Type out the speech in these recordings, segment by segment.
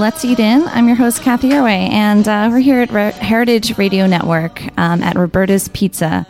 Let's Eat In. I'm your host, Cathy Erway, and uh, we're here at Re- Heritage Radio Network um, at Roberta's Pizza.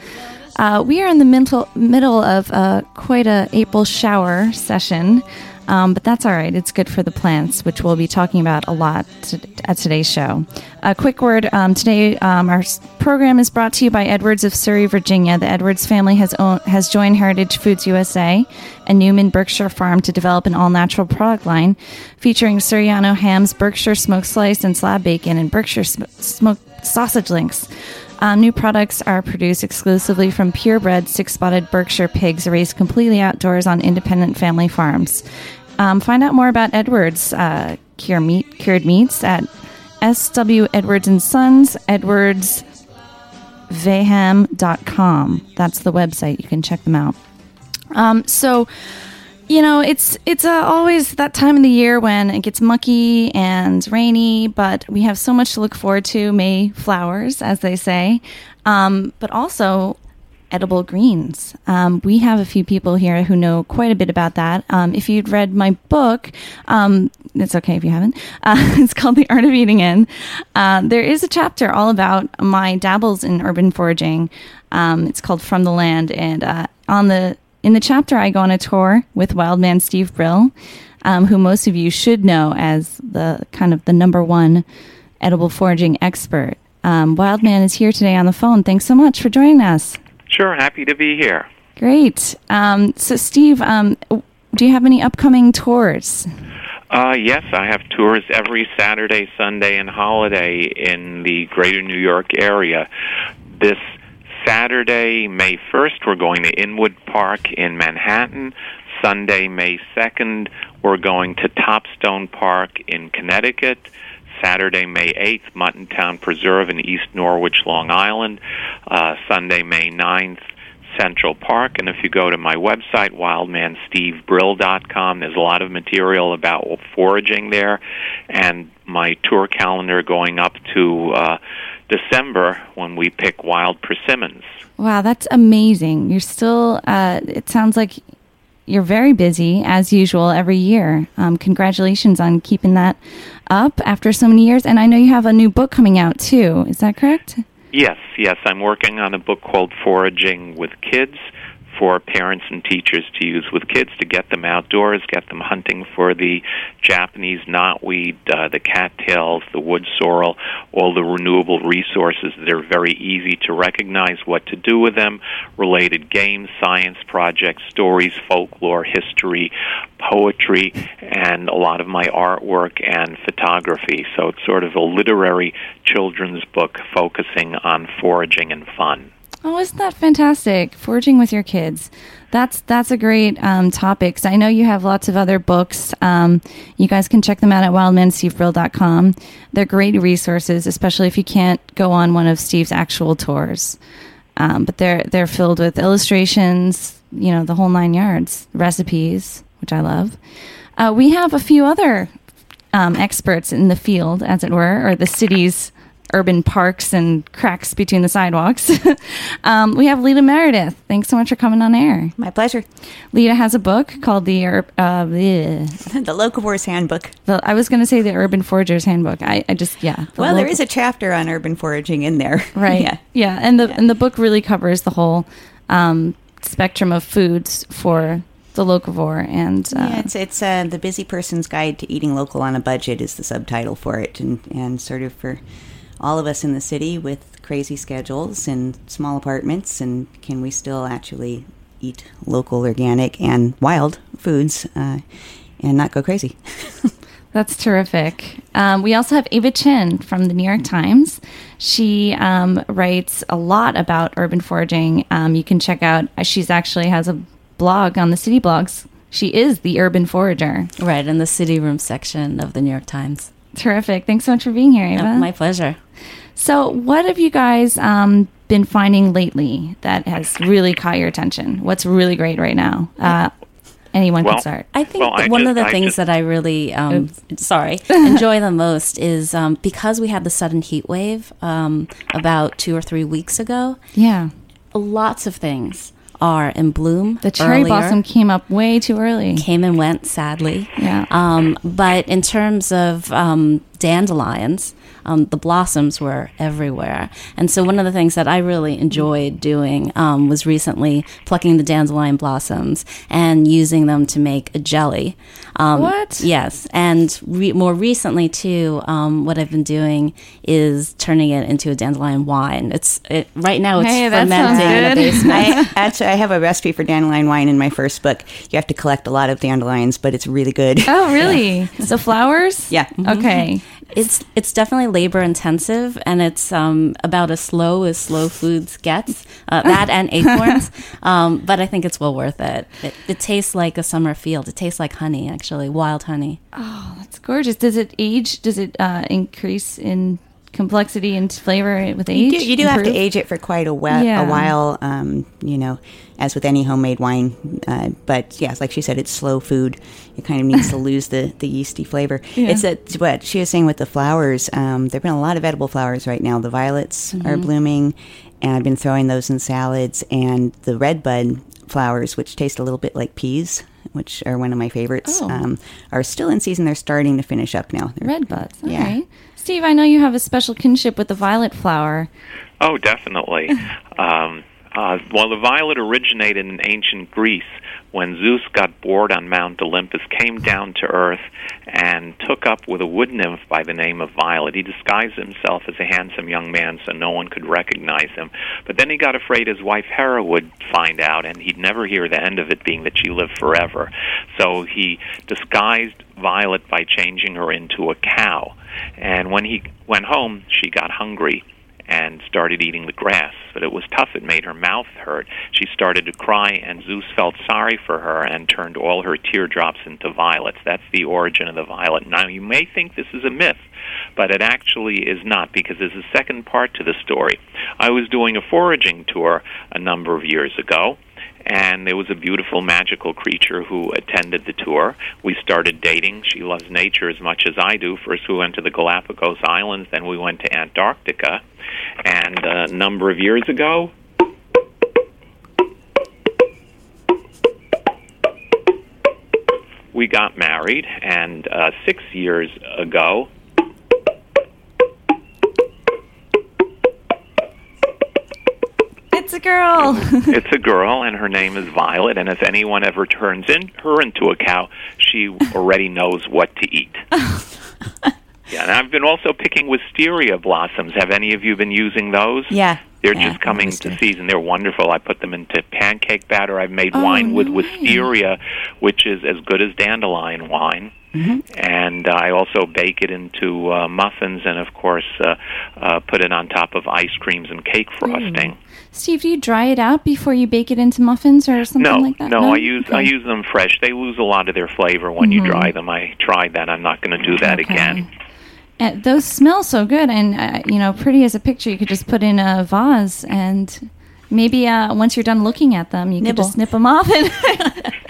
Uh, we are in the mental, middle of uh, quite a April shower session, um, but that's all right. It's good for the plants, which we'll be talking about a lot to, at today's show. A quick word um, today: um, our program is brought to you by Edwards of Surrey, Virginia. The Edwards family has own, has joined Heritage Foods USA and Newman Berkshire Farm to develop an all-natural product line featuring Surryano hams, Berkshire smoked slice and slab bacon, and Berkshire sm- smoked sausage links. Uh, new products are produced exclusively from purebred six-spotted Berkshire pigs raised completely outdoors on independent family farms. Um, find out more about Edwards uh, cure meat, cured meats at SW Edwards and Sons, Edwards vaham.com. That's the website. You can check them out. Um, so, you know, it's it's uh, always that time of the year when it gets mucky and rainy, but we have so much to look forward to. May flowers, as they say, um, but also edible greens. Um, we have a few people here who know quite a bit about that. Um, if you'd read my book, um, it's okay if you haven't. Uh, it's called The Art of Eating In. Uh, there is a chapter all about my dabbles in urban foraging. Um, it's called From the Land, and uh, on the in the chapter, I go on a tour with Wildman Steve Brill, um, who most of you should know as the kind of the number one edible foraging expert. Um, Wildman is here today on the phone. Thanks so much for joining us. Sure, happy to be here. Great. Um, so, Steve, um, do you have any upcoming tours? Uh, yes, I have tours every Saturday, Sunday, and holiday in the greater New York area. This Saturday, May 1st, we're going to Inwood Park in Manhattan. Sunday, May 2nd, we're going to Topstone Park in Connecticut. Saturday, May 8th, Muttontown Preserve in East Norwich, Long Island. Uh, Sunday, May 9th, Central Park. And if you go to my website, wildmanstevebrill.com, there's a lot of material about foraging there, and my tour calendar going up to uh, December when we pick wild persimmons. Wow, that's amazing. You're still, uh, it sounds like you're very busy as usual every year. Um, congratulations on keeping that up after so many years. And I know you have a new book coming out too. Is that correct? Yes, yes. I'm working on a book called Foraging with Kids for parents and teachers to use with kids to get them outdoors, get them hunting for the Japanese knotweed, uh, the cattails, the wood sorrel, all the renewable resources that are very easy to recognize what to do with them, related games, science projects, stories, folklore, history, poetry, and a lot of my artwork and photography. So it's sort of a literary children's book focusing on foraging and fun. Oh, isn't that fantastic? Foraging with your kids. That's that's a great um, topic. I know you have lots of other books. Um, you guys can check them out at wildmanstevebrill.com. They're great resources, especially if you can't go on one of Steve's actual tours. um, but they're they're filled with illustrations, you know, the whole nine yards, recipes, which I love. Uh, we have a few other um, experts in the field, as it were, or the city's urban parks and cracks between the sidewalks. um, we have Leda Meredith. Thanks so much for coming on air. My pleasure. Leda has a book called the Ur- uh, the, the Locavores Handbook. the I was going to say the Urban Forager's Handbook. I, I just yeah. the Well, there is a chapter on urban foraging in there. right. yeah. yeah, and the and the book really covers the whole um, spectrum of foods for the locavore and uh, yeah, it's it's uh, the busy person's guide to eating local on a budget is the subtitle for it, and and sort of for all of us in the city with crazy schedules and small apartments, and can we still actually eat local, organic, and wild foods, uh, and not go crazy? That's terrific. Um, we also have Ava Chin from the New York Times. She um, writes a lot about urban foraging. Um, you can check out. She's actually has a blog on the city blogs. She is the urban forager. Right, in the city room section of the New York Times. Terrific. Thanks so much for being here, Ava. Uh, my pleasure. So, what have you guys um, been finding lately that has really caught your attention? What's really great right now? Uh, anyone Well, can start. I think Well, I one just- of the I things just- that I really, um, sorry, enjoy the most is um, because we had the sudden heat wave um, about two or three weeks ago. Yeah. Lots of things are in bloom. The cherry earlier. blossom came up way too early. came and went, sadly. Yeah. Um, but in terms of um, dandelions, um, the blossoms were everywhere. And so one of the things that I really enjoyed doing um, was recently plucking the dandelion blossoms and using them to make a jelly. Um, What? Yes. And re- more recently, too, um, what I've been doing is turning it into a dandelion wine. It's it, Right now, it's Hey, fermenting in a good. basement. I actually I have a recipe for dandelion wine in my first book. You have to collect a lot of dandelions, but it's really good. Oh, really? So flowers? Yeah. Okay. It's it's definitely labor intensive, and it's um, about as slow as slow foods gets. Uh, that and acorns, um, but I think it's well worth it. it. It tastes like a summer field. It tastes like honey, actually, wild honey. Oh, that's gorgeous. Does it age? Does it uh, increase in complexity and flavor with age? You do, you do have to age it for quite a, whe- Yeah. a while, um, you know, as with any homemade wine. Uh, but yes, like she said, it's slow food. It kind of needs to lose the, the yeasty flavor. Yeah. It's that what she was saying with the flowers. Um, there have been a lot of edible flowers right now. The violets are Mm-hmm. blooming, and I've been throwing those in salads. And the red bud flowers, which taste a little bit like peas, which are one of my favorites, Oh. um, are still in season. They're starting to finish up now. They're- Red buds. Yeah. right. Steve, I know you have a special kinship with the violet flower. Oh, definitely. um, uh, well, the violet originated in ancient Greece when Zeus got bored on Mount Olympus, came down to earth, and took up with a wood nymph by the name of Violet. He disguised himself as a handsome young man so no one could recognize him. But then he got afraid his wife Hera would find out, and he'd never hear the end of it, being that she lived forever. So he disguised Violet by changing her into a cow. And when he went home, she got hungry and started eating the grass. But it was tough. It made her mouth hurt. She started to cry, and Zeus felt sorry for her and turned all her teardrops into violets. That's the origin of the violet. Now, you may think this is a myth, but it actually is not because there's a second part to the story. I was doing a foraging tour a number of years ago. And there was a beautiful magical creature who attended the tour. We started dating. She loves nature as much as I do. First, we went to the Galapagos Islands, then we went to Antarctica. And uh, a number of years ago, we got married. And uh, six years ago, It's a girl. it's a girl, and her name is Violet. And if anyone ever turns in her into a cow, she already knows what to eat. yeah, and I've been also picking wisteria blossoms. Have any of you been using those? Yeah. They're Yeah, just coming to season. They're wonderful. I put them into pancake batter. I've made Oh, wine with wisteria, which is as good as dandelion wine. Mm-hmm. And uh, I also bake it into uh, muffins, and of course, uh, uh, put it on top of ice creams and cake frosting. Steve, do you dry it out before you bake it into muffins or something No, like that? no, no, I use I use them fresh. They lose a lot of their flavor when you dry them. I tried that. I'm not going to do that Okay. again. And those smell so good, and uh, you know, pretty as a picture. You could just put in a vase, and Maybe uh, once you're done looking at them, you can Nibble. just snip them off. And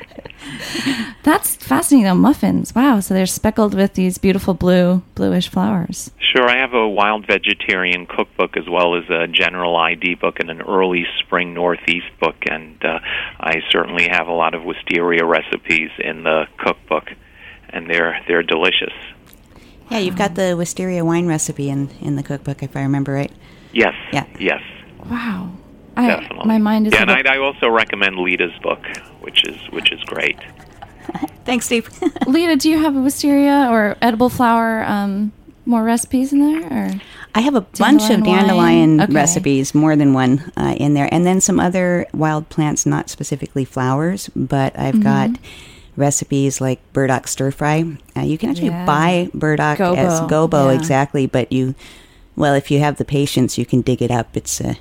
That's fascinating, though. Muffins. Wow. So they're speckled with these beautiful blue, bluish flowers. Sure, I have a wild vegetarian cookbook as well as a general ID book and an early spring northeast book, and uh, I certainly have a lot of wisteria recipes in the cookbook, and they're they're delicious. Yeah, you've got the wisteria wine recipe in, in the cookbook, if I remember right. Yes, Yeah. yes, Wow. I, definitely. my mind is. Yeah, and a bit- I, I also recommend Leda's book, which is which is great. Thanks, Steve. Leda, do you have a wisteria or edible flower um, more recipes in there? Or I have a bunch of Dandelion Okay. recipes, more than one uh, in there, and then some other wild plants, not specifically flowers, but I've Mm-hmm. got recipes like burdock stir fry. Uh, you can actually Yeah. buy burdock as Gobo, gobo, yeah. exactly, but you, well, if you have the patience, you can dig it up. It's uh,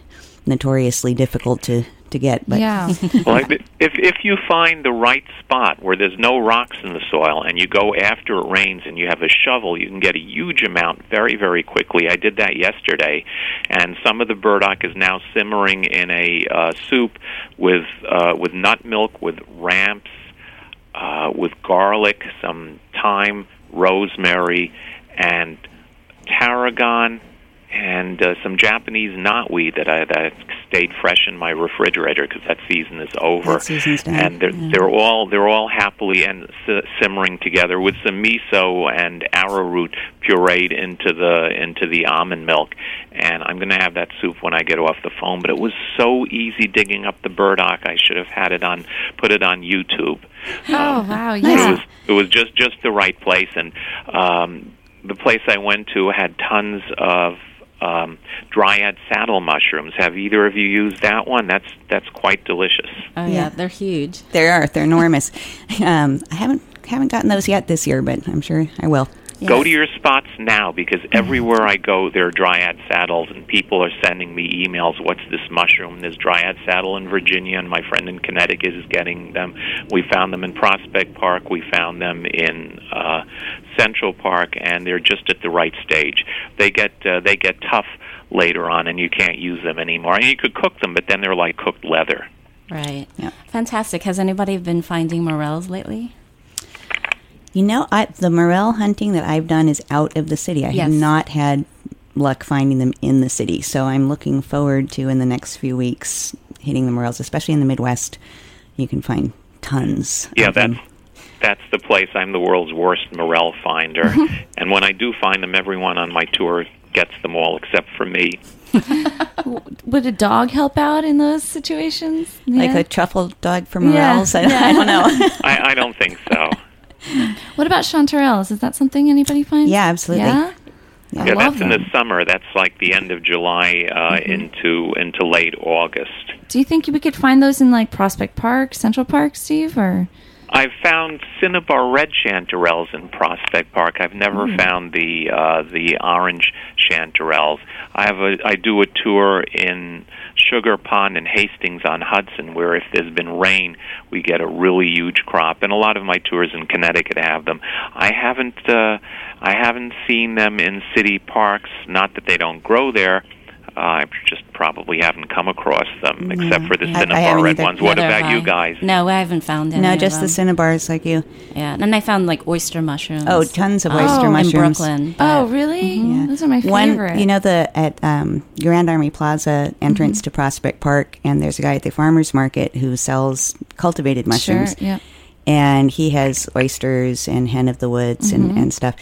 notoriously difficult to to get, but yeah, Well, if if if you find the right spot where there's no rocks in the soil, and you go after it rains, and you have a shovel, you can get a huge amount very very quickly. I did that yesterday, and some of the burdock is now simmering in a uh, soup with uh, with nut milk, with ramps, uh, with garlic, some thyme, rosemary, and tarragon and uh, some Japanese knotweed that I that stayed fresh in my refrigerator because that season is over. That season's done, And they're yeah. they're all they're all happily and si- simmering together with some miso and arrowroot pureed into the into the almond milk. And I'm going to have that soup when I get off the phone. But it was so easy digging up the burdock. I should have had it on put it on YouTube. Oh wow, It yeah. was it was just just the right place, and um, the place I went to had tons of um, dryad saddle mushrooms. Have either of you used that one? That's that's quite delicious. Oh Yeah. yeah, they're huge. they are they're enormous. um, I haven't haven't gotten those yet this year, but I'm sure I will. Go to your spots now because everywhere I go, there are dryad saddles, and people are sending me emails. What's this mushroom? There's dryad saddle in Virginia, and my friend in Connecticut is getting them. We found them in Prospect Park. We found them in uh, Central Park, and they're just at the right stage. They get uh, they get tough later on, and you can't use them anymore. And you could cook them, but then they're like cooked leather. Right. Yeah. Fantastic. Has anybody been finding morels lately? You know, I, the morel hunting that I've done is out of the city. I Yes. have not had luck finding them in the city, so I'm looking forward to in the next few weeks hitting the morels, especially in the Midwest. You can find tons. Yeah, of that's them. that's the place. I'm the world's worst morel finder, and when I do find them, everyone on my tour gets them all except for me. Would a dog help out in those situations? like a truffle dog for Yeah, morels. I, yeah. I don't know. I, I don't think so. What about chanterelles? Is that something anybody finds? Yeah, absolutely. Yeah. Yeah. Yeah, love that's in the summer. That's like the end of July uh, Mm-hmm. into into late August. Do you think we could find those in like Prospect Park, Central Park, Steve? Or I've found cinnabar red chanterelles in Prospect Park. I've never Hmm. found the uh, the orange chanterelles. I have a I do a tour in Sugar Pond and Hastings on Hudson, where if there's been rain, we get a really huge crop. And a lot of my tours in Connecticut have them. I haven't uh, I haven't seen them in city parks. Not that they don't grow there. I just probably haven't come across them, except for the I- I cinnabar red either. ones. What Neither about you guys? No, I haven't found any. no, of just the cinnabars like you. Yeah, and I found like oyster mushrooms. Oh, tons of oyster in mushrooms. In Brooklyn. oh, but- really? Yeah. Those are my favorite. One, you know, the at um, Grand Army Plaza entrance Mm-hmm. to Prospect Park, and there's a guy at the farmers market who sells cultivated mushrooms. Sure. Yeah. and he has oysters and hen of the woods and, Mm-hmm. and stuff.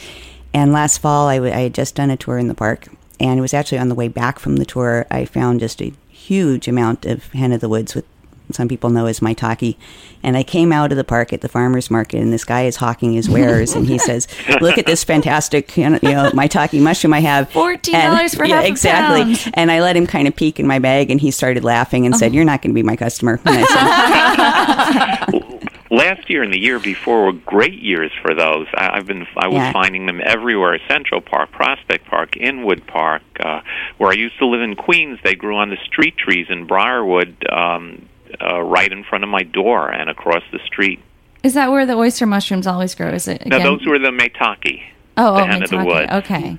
And last fall, I, w- I had just done a tour in the park, and it was actually on the way back from the tour. I found just a huge amount of hen of the woods, with some people know as maitake. And I came out of the park at the farmers market, and this guy is hawking his wares, and he says, "Look at this fantastic, you know, maitake mushroom I have." $14 for yeah, half exactly. pound. And I let him kind of peek in my bag, and he started laughing and Oh. said, "You're not going to be my customer." And I said, last year and the year before were great years for those. I, I've been I was Yeah. finding them everywhere: Central Park, Prospect Park, Inwood Park. Uh, where I used to live in Queens, they grew on the street trees in Briarwood, um, uh, right in front of my door and across the street. Is that where the oyster mushrooms always grow? Is it Now again? those were the maitake. oh, the oh, the maitake. woods. Okay.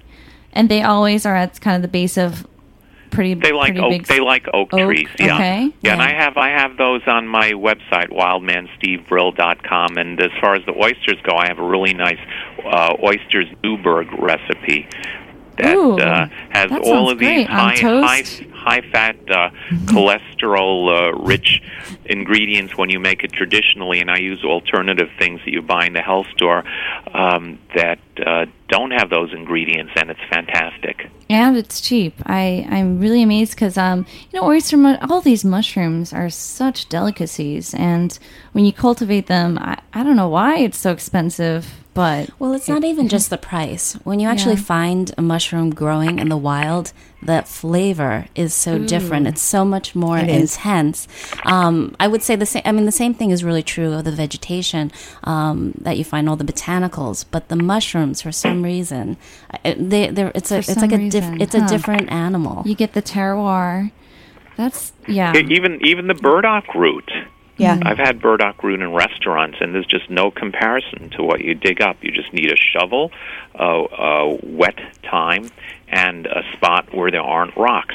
And they always are at kind of the base of pretty. They like pretty oak. big. They like oak, Oak, trees. Yeah. okay, Yeah, and. I have I have those on my website, wildmanstevebrill.com. And as far as the oysters go, I have a really nice uh, oysters Newburg recipe that Ooh, uh, has that all of these high high high fat uh, cholesterol uh, rich ingredients when you make it traditionally, and I use alternative things that you buy in the health store um, that uh, don't have those ingredients, and it's fantastic. and it's cheap. I I'm really amazed because um you know oyster mu- all these mushrooms are such delicacies, and when you cultivate them, I I don't know why it's so expensive, but Well, it's not even just the price. When you actually Yeah. find a mushroom growing in the wild, that flavor is so different. It's so much more It is. intense. Um, I would say the same. I mean, the same thing is really true of the vegetation um, that you find all the botanicals, but the mushrooms, for some reason, uh, they, they're, it's a For it's like some a diff, reason, it's a different animal. you get the terroir. That's yeah. Even even the burdock root. Yeah. I've had burdock root in restaurants, and there's just no comparison to what you dig up. You just need a shovel, a, uh, wet time, and a spot where there aren't rocks.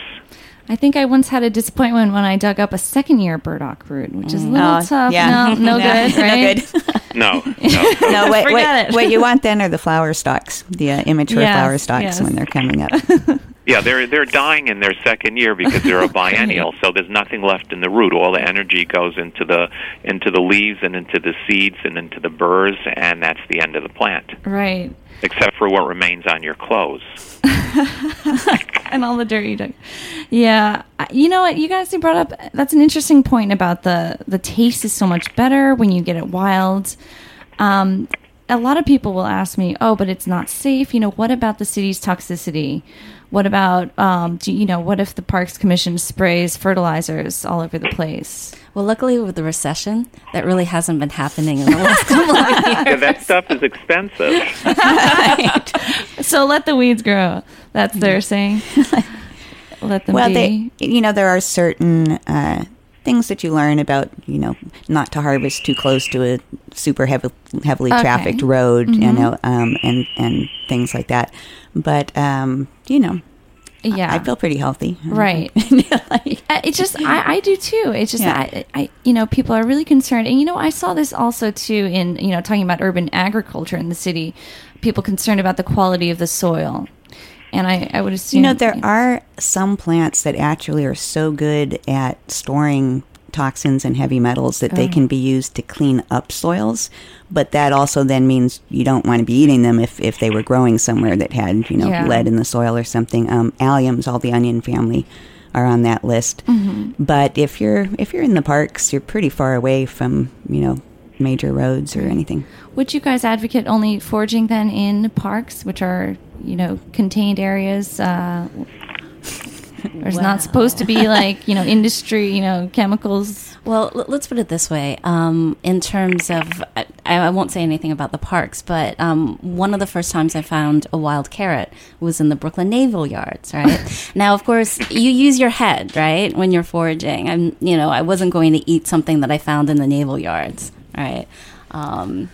I think I once had a disappointment when I dug up a second year burdock root, which is a little Oh, tough. yeah. No, no Yeah, good, right? No good. No, no. no, what, Forget what, it. what you want then are the flower stalks, the uh, immature Yes, flower stalks yes. when they're coming up. yeah, they're they're dying in their second year because they're a biennial. So there's nothing left in the root. All the energy goes into the into the leaves and into the seeds and into the burrs, and that's the end of the plant. Right. Except for what remains on your clothes. and all the dirt you took. Yeah, you know what? You guys you brought up that's an interesting point about the the taste is so much better when you get it wild. Um, a lot of people will ask me, "Oh, but it's not safe." You know, what about the city's toxicity? What about um, do you know? What if the Parks Commission sprays fertilizers all over the place? Well, luckily with the recession, that really hasn't been happening in the last couple of years. Yeah, that stuff is expensive. So let the weeds grow. That's they're saying. Let them well, be. they, you know, there are certain uh, things that you learn about, you know, not to harvest too close to a super heavy, heavily Okay. trafficked road, you know, um, and and things like that. But um, you know, yeah, I feel pretty healthy. Right. Like- Uh, It just, I, I do too. It's just, Yeah. I, I, you know, people are really concerned, and you know, I saw this also too in, you know, talking about urban agriculture in the city. People concerned about the quality of the soil, and I, I would assume, You know, there are some plants that actually are so good at storing toxins and heavy metals that Oh. they can be used to clean up soils. But that also then means you don't want to be eating them if, if they were growing somewhere that had, you know, Yeah. lead in the soil or something. Um, alliums, all the onion family are on that list. Mm-hmm. But if you're if you're in the parks, you're pretty far away from, you know, major roads or anything. would you guys advocate only foraging then in parks, which are, you know, contained areas? Uh, there's not supposed to be like, you know, industry, you know, chemicals. Well, l- let's put it this way. Um, in terms of, I, I won't say anything about the parks, but um, one of the first times I found a wild carrot was in the Brooklyn Naval Yards, right? now, of course, you use your head, right, when you're foraging. I'm, you know, I wasn't going to eat something that I found in the Naval Yards, right? Um,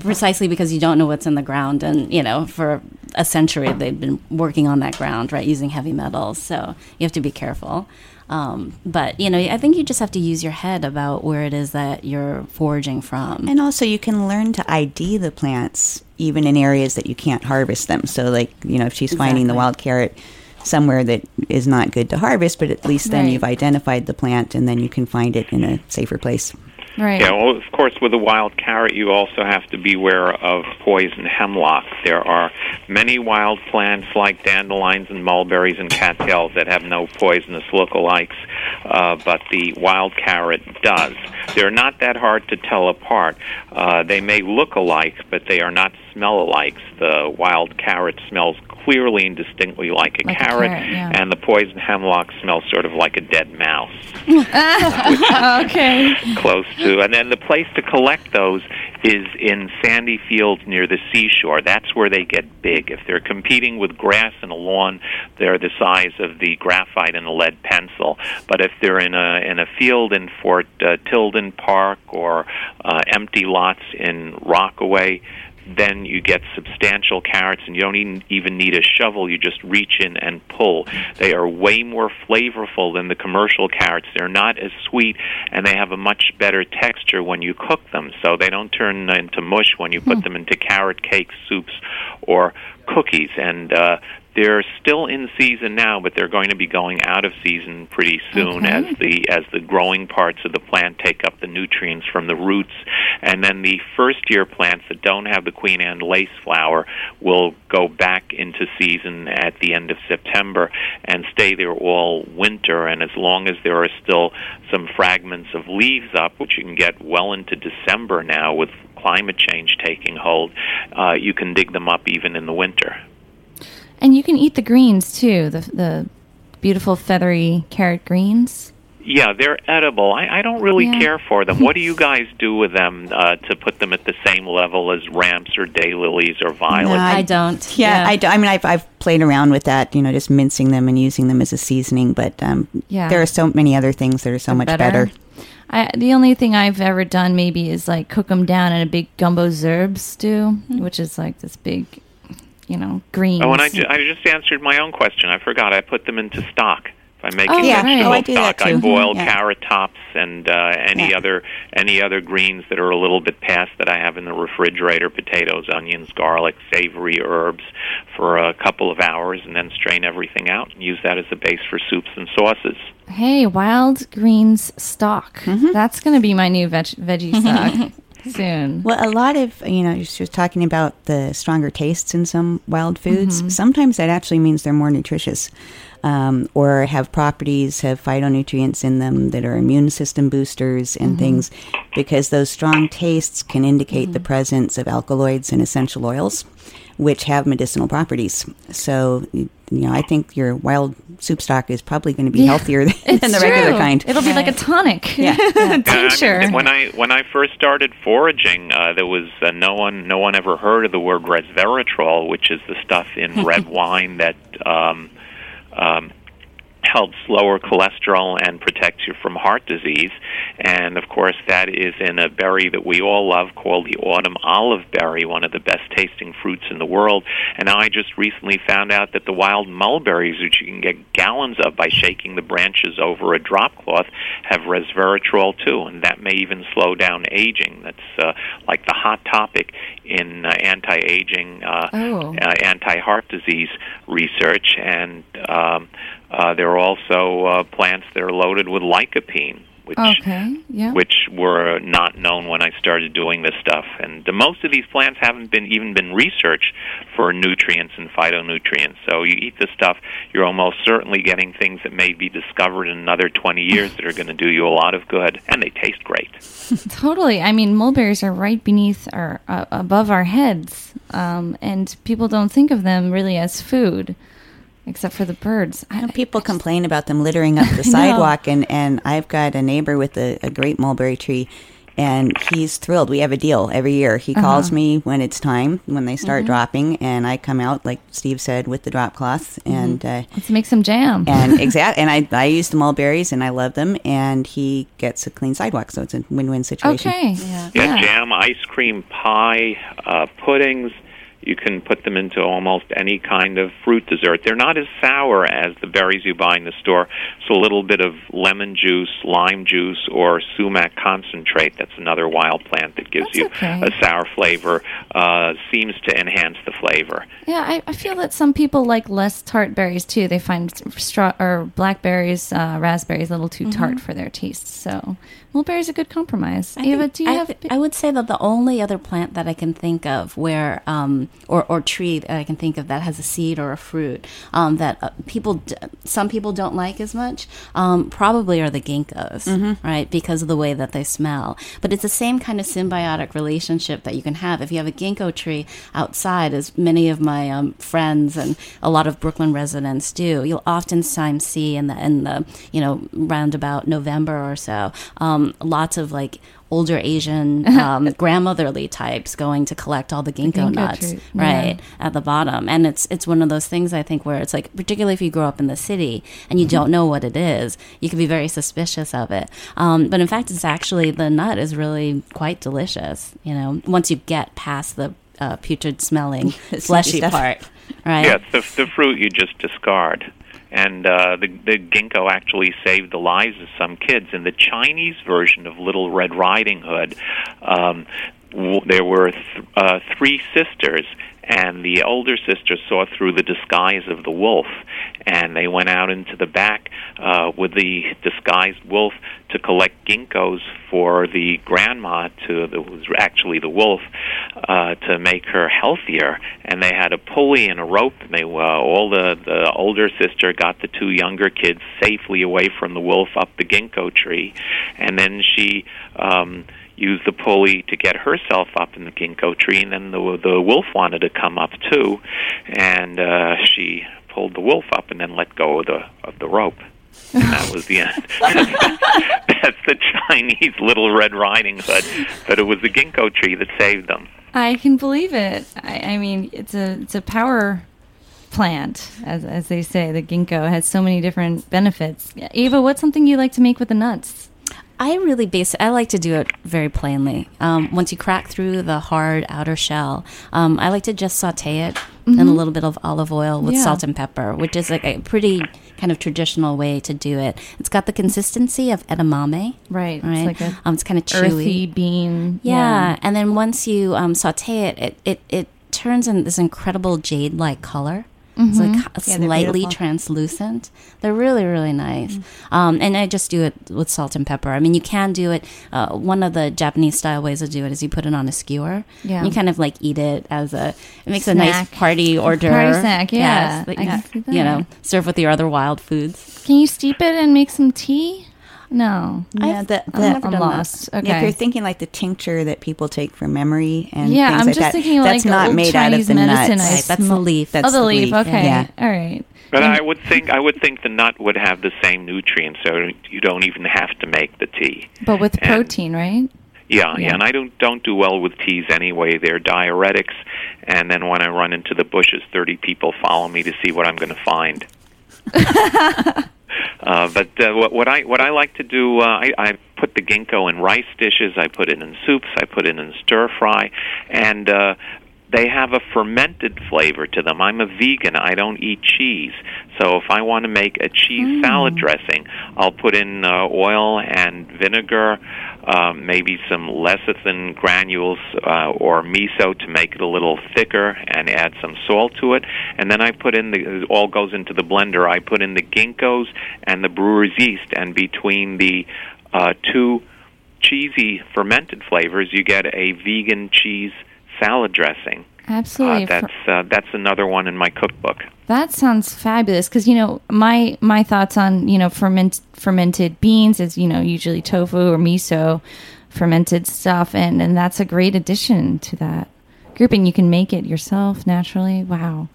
precisely because you don't know what's in the ground and you know for a century they've been working on that ground right using heavy metals so you have to be careful um, but you know i think you just have to use your head about where it is that you're foraging from And also, you can learn to ID the plants even in areas that you can't harvest them. So, like, you know, if she's finding the wild carrot somewhere that is not good to harvest, but at least then Right. you've identified the plant and then you can find it in a safer place. Right. Yeah, well, of course, with a wild carrot, you also have to beware of poison hemlock. There are many wild plants like dandelions and mulberries and cattails that have no poisonous lookalikes, uh, but the wild carrot does. They're not that hard to tell apart. Uh, they may look alike, but they are not smell alikes. The wild carrot smells clearly and distinctly like a Like a carrot, carrot, yeah. and the poison hemlock smells sort of like a dead mouse okay. close to. And then the place to collect those is in sandy fields near the seashore. That's where they get big. If they're competing with grass and a lawn, they're the size of the graphite and a lead pencil. But if they're in a in a field in Fort uh, Tilden Park or uh, empty lots in Rockaway, then you get substantial carrots, and you don't even, even need a shovel. You just reach in and pull. They are way more flavorful than the commercial carrots. They're not as sweet, and they have a much better texture when you cook them. So they don't turn into mush when you put them into carrot cakes, soups, or cookies. And uh, they're still in season now, but they're going to be going out of season pretty soon Okay. as the as the growing parts of the plant take up the nutrients from the roots, and then the first year plants that don't have the Queen Anne lace flower will go back into season at the end of September and stay there all winter. And as long as there are still some fragments of leaves up, which you can get well into December now with climate change taking hold, uh, you can dig them up even in the winter. And you can eat the greens too, the the beautiful feathery carrot greens. Yeah, they're edible. I, I don't really Yeah. care for them. What do you guys do with them uh, to put them at the same level as ramps or daylilies or violets? No, I don't. Yeah, Yeah. I, do- I mean, I've, I've played around with that, you know, just mincing them and using them as a seasoning. But um, Yeah. there are so many other things that are so much better. I, the only thing I've ever done maybe is like cook them down in a big gumbo z'herbes stew, which is like this big, you know, greens. Oh, and I, ju- I just answered my own question. I forgot. I put them into stock. If I'm making Oh, yeah. vegetable Oh, I stock, I too. boil Yeah. carrot tops and uh, any Yeah. other any other greens that are a little bit past that I have in the refrigerator: potatoes, onions, garlic, savory herbs, for a couple of hours, and then strain everything out and use that as a base for soups and sauces. Hey, wild greens stock. Mm-hmm. That's going to be my new veg- veggie stock soon. Well, a lot of, you know, she was talking about the stronger tastes in some wild foods. Mm-hmm. Sometimes that actually means they're more nutritious um, or have properties, have phytonutrients in them that are immune system boosters and mm-hmm. things because those strong tastes can indicate the mm-hmm. presence of alkaloids and essential oils, which have medicinal properties. So, you you know, I think your wild soup stock is probably going to be Yeah, healthier than, It's than the regular kind. It'll be like a tonic. Yeah. Yeah. Yeah, I mean, when I when I first started foraging, uh, there was uh, no one no one ever heard of the word resveratrol, which is the stuff in red wine that um, um, helps lower cholesterol and protects you from heart disease. And of course, that is in a berry that we all love called the autumn olive berry, one of the best tasting fruits in the world. And now I just recently found out that the wild mulberries, which you can get gallons of by shaking the branches over a drop cloth, have resveratrol too, and that may even slow down aging. That's uh, like the hot topic in uh, anti-aging, uh, Oh. uh, anti-heart disease research, and um, uh, there are also uh, plants that are loaded with lycopene, which Okay. Yeah. which were not known when I started doing this stuff. And uh, most of these plants haven't been even been researched for nutrients and phytonutrients. So you eat this stuff, you're almost certainly getting things that may be discovered in another 20 years that are going to do you a lot of good, and they taste great. Totally. I mean, mulberries are right beneath our uh, above our heads, um, and people don't think of them really as food, except for the birds. I, You know, people complain about them littering up the sidewalk, and, and I've got a neighbor with a, a great mulberry tree, and he's thrilled. We have a deal every year. He calls me when it's time, when they start dropping, and I come out, like Steve said, with the drop cloth, and uh, Let's make some jam. and exact, and I I use the mulberries, and I love them, and he gets a clean sidewalk, so it's a win-win situation. okay. Yeah. Yeah, jam, ice cream, pie, uh, puddings. You can put them into almost any kind of fruit dessert. They're not as sour as the berries you buy in the store. So a little bit of lemon juice, lime juice, or sumac concentrate. That's another wild plant that gives That's you okay. a sour flavor. Uh, seems to enhance the flavor. Yeah, I, I feel that some people like less tart berries too. They find straw or blackberries, uh, raspberries a little too tart for their tastes. So mulberries a good compromise. I Ava, think- do you I, have? I would say that the only other plant that I can think of where, um, or or tree that I can think of that has a seed or a fruit um, that uh, people, some people don't like as much, um, probably are the ginkgos, right? Because of the way that they smell. But it's the same kind of symbiotic relationship that you can have if you have a ginkgo tree outside, as many of my um, friends and a lot of Brooklyn residents do. You'll oftentimes see in the in the you know roundabout November or so, um, lots of like older Asian um, grandmotherly types going to collect all the ginkgo, ginkgo nuts, tree, right at the bottom. And it's it's one of those things I think where it's like, particularly if you grow up in the city and you don't know what it is, you can be very suspicious of it. Um, but in fact, it's actually the nut is really quite delicious. You know, once you get past the uh, putrid smelling fleshy part, right? Yes, the, the fruit you just discard. And uh, the, the ginkgo actually saved the lives of some kids. In the Chinese version of Little Red Riding Hood, um, w- there were th- uh, three sisters, and the older sister saw through the disguise of the wolf, and they went out into the back uh, with the disguised wolf to collect ginkgos for the grandma to the was actually the wolf uh, to make her healthier. And they had a pulley and a rope. And they uh, all the the older sister got the two younger kids safely away from the wolf up the ginkgo tree. And then she um used the pulley to get herself up in the ginkgo tree and then the the wolf wanted to come up too and uh she pulled the wolf up and then let go of the of the rope and that was the end. That's the Chinese Little Red Riding Hood, but it was the ginkgo tree that saved them. I can believe it. I, I mean, it's a it's a power plant, as as they say. The ginkgo has so many different benefits. Ava, what's something you like to make with the nuts? I really base. I like to do it very plainly. Um, once you crack through the hard outer shell, um, I like to just saute it in a little bit of olive oil with Yeah. salt and pepper, which is like a pretty kind of traditional way to do it. It's got the consistency of edamame, Right, it's Right, like a um, it's kind of chewy. Earthy bean. Yeah. and then once you um, saute it, it, it, it turns in this incredible jade-like color. It's like Yeah, slightly translucent. They're really, really nice. Um, and I just do it with salt and pepper. I mean, you can do it. Uh, one of the Japanese style ways to do it is you put it on a skewer. Yeah. You kind of like eat it as a. It makes a nice party hors d'oeuvre. Party snack, yeah. Yes, I can see you know, serve with your other wild foods. Can you steep it and make some tea? No. Yeah, I've- the, I've the, never I'm done that. lost. Yeah, if you're thinking like the tincture that people take for memory and yeah, things I'm like just that, thinking that's like not made Chinese out of the medicine. nuts. Right, that's the smell- leaf. That's oh, the, the leaf. leaf, Okay. yeah. All right. But And- I would think I would think the nut would have the same nutrients, so you don't even have to make the tea. But with And- protein, right? Yeah, Yeah. yeah, and I don't don't do well with teas anyway. They're diuretics, and then when I run into the bushes, thirty people follow me to see what I'm going to find. uh, but uh, what, what I what I like to do, uh, I, I put the ginkgo in rice dishes. I put it in soups. I put it in stir fry, and uh, they have a fermented flavor to them. I'm a vegan. I don't eat cheese. So if I want to make a cheese salad dressing, I'll put in uh, oil and vinegar, um, maybe some lecithin granules uh, or miso to make it a little thicker, and add some salt to it. And then I put in the it all goes into the blender. I put in the ginkgos and the brewer's yeast, and between the uh, two cheesy fermented flavors, you get a vegan cheese salad dressing. Absolutely. Uh, that's uh, that's another one in my cookbook. That sounds fabulous because you know my my thoughts on you know ferment fermented beans is you know usually tofu or miso fermented stuff and and that's a great addition to that grouping. You can make it yourself naturally. Wow.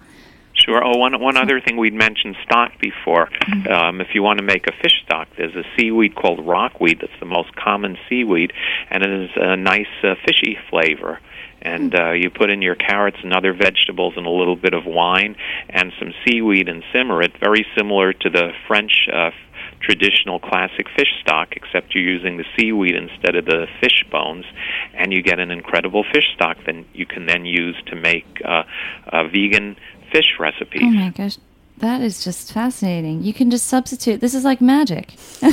Sure. Oh, one one other thing we'd mentioned stock before. Um, if you want to make a fish stock, there's a seaweed called rockweed that's the most common seaweed, and it is a nice uh, fishy flavor. And uh, you put in your carrots and other vegetables and a little bit of wine and some seaweed and simmer it. Very similar to the French uh, traditional classic fish stock, except you're using the seaweed instead of the fish bones, and you get an incredible fish stock that you can then use to make uh, uh, vegan fish recipes. Oh my gosh. That is just fascinating. You can just substitute. This is like magic.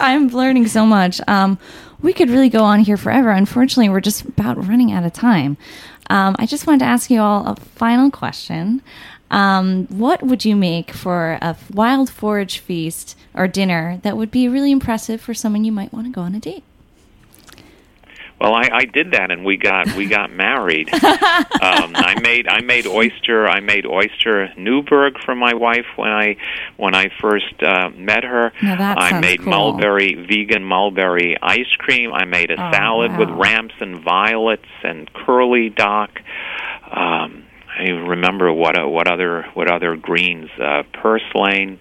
I'm learning so much. Um, we could really go on here forever. Unfortunately, we're just about running out of time. Um, I just wanted to ask you all a final question. Um, what would you make for a wild forage feast or dinner that would be really impressive for someone you might want to go on a date? Well, I, I did that, and we got we got married. um, I made I made oyster I made oyster Newburgh for my wife when I when I first uh, met her. Now that I sounds made cool. mulberry vegan mulberry ice cream. I made a Oh, salad with wow. ramps and violets and curly dock. Um, I remember what uh, what other what other greens uh, purslane,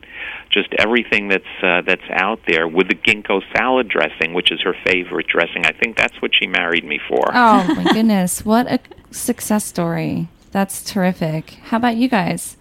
just everything that's uh, that's out there with the ginkgo salad dressing, which is her favorite dressing. I think that's what she married me for. Oh my goodness. What a success story. That's terrific. How about you guys?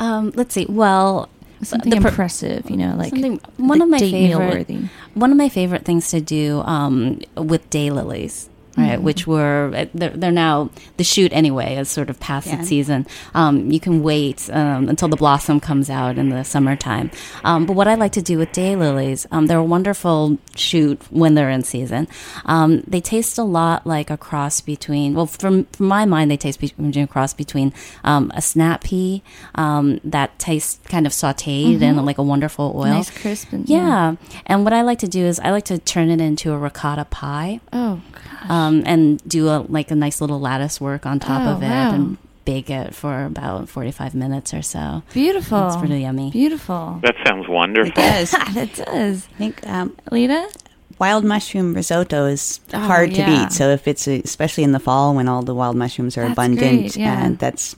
Um, let's see. Well, Something the per- impressive, you know, like something one the of my favorite one of my favorite things to do um, with daylilies right? Which were they're, they're now the shoot anyway is sort of past Yeah. its season. Um, you can wait um, until the blossom comes out in the summertime. Um, but what I like to do with daylilies, um, they're a wonderful shoot when they're in season. Um, they taste a lot like a cross between, well, from, from my mind, they taste between a cross between um, a snap pea um, that tastes kind of sauteed in like a wonderful oil. Nice crisp and Yeah. And what I like to do is I like to turn it into a ricotta pie Oh gosh. Um, and do a like a nice little lattice work on top Oh, of it wow. and bake it for about 45 minutes or so. Beautiful. It's really yummy. Beautiful. That sounds wonderful. It does. that does. I think um, Leda? wild mushroom risotto is Oh, hard to beat. So if it's especially in the fall when all the wild mushrooms are That's abundant, great, yeah. uh, that's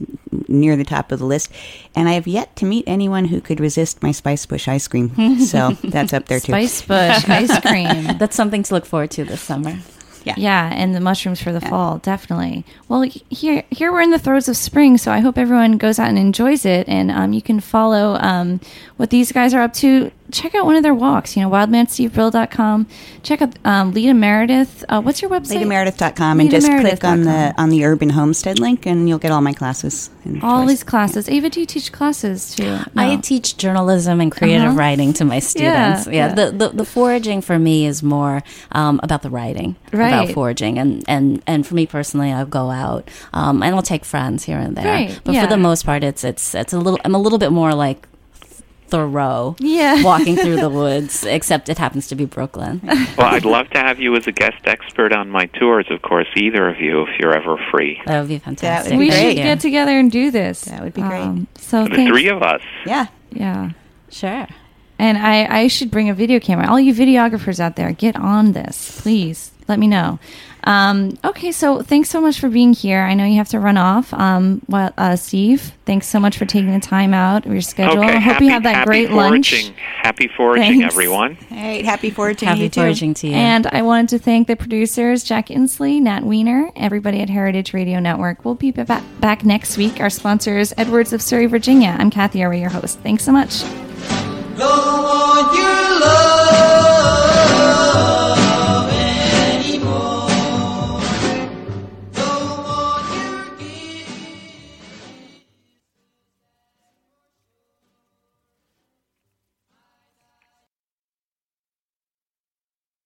near the top of the list. And I have yet to meet anyone who could resist my spice bush ice cream. so that's up there too. Spice bush ice cream. That's something to look forward to this summer. Yeah, Yeah, and the mushrooms for the fall, definitely. Well, here here we're in the throes of spring, so I hope everyone goes out and enjoys it. And um, you can follow um, what these guys are up to. Check out one of their walks. You know, wildmanstevebrill.com. Check out um, Leda Meredith. Uh, what's your website? LedaMeredith.com and just click on the on the urban homestead link and you'll get all my classes. and all choice. these classes. Ava, do you teach classes too? I teach journalism and creative Uh-huh. writing to my students. Yeah, Yeah, yeah. The, the the foraging for me is more um, about the writing, Right. about foraging, and, and and for me personally, I'll go out um, and I'll take friends here and there. Right, But yeah. for the most part, it's it's it's a little. I'm a little bit more like Thoreau. Yeah. walking through the woods, except it happens to be Brooklyn. Well, I'd love to have you as a guest expert on my tours, of course, either of you, if you're ever free. That would be fantastic. would we be should great. get together and do this. That would be great. Um, so The thanks. three of us. Yeah. yeah. Sure. And I, I should bring a video camera. All you videographers out there, get on this, please. Let me know. Um, okay, so thanks so much for being here. I know you have to run off. Um, well, uh, Steve, thanks so much for taking the time out of your schedule. Okay, I hope happy, you have that happy great lunch. foraging. Happy foraging, Thanks. everyone. All right. Happy foraging. Happy you too. foraging to you. And I wanted to thank the producers, Jack Inslee, Nat Weiner, everybody at Heritage Radio Network. We'll be ba- back next week. Our sponsor is Edwards of Surry, Virginia. I'm Cathy Erway, your host. Thanks so much. Lord, you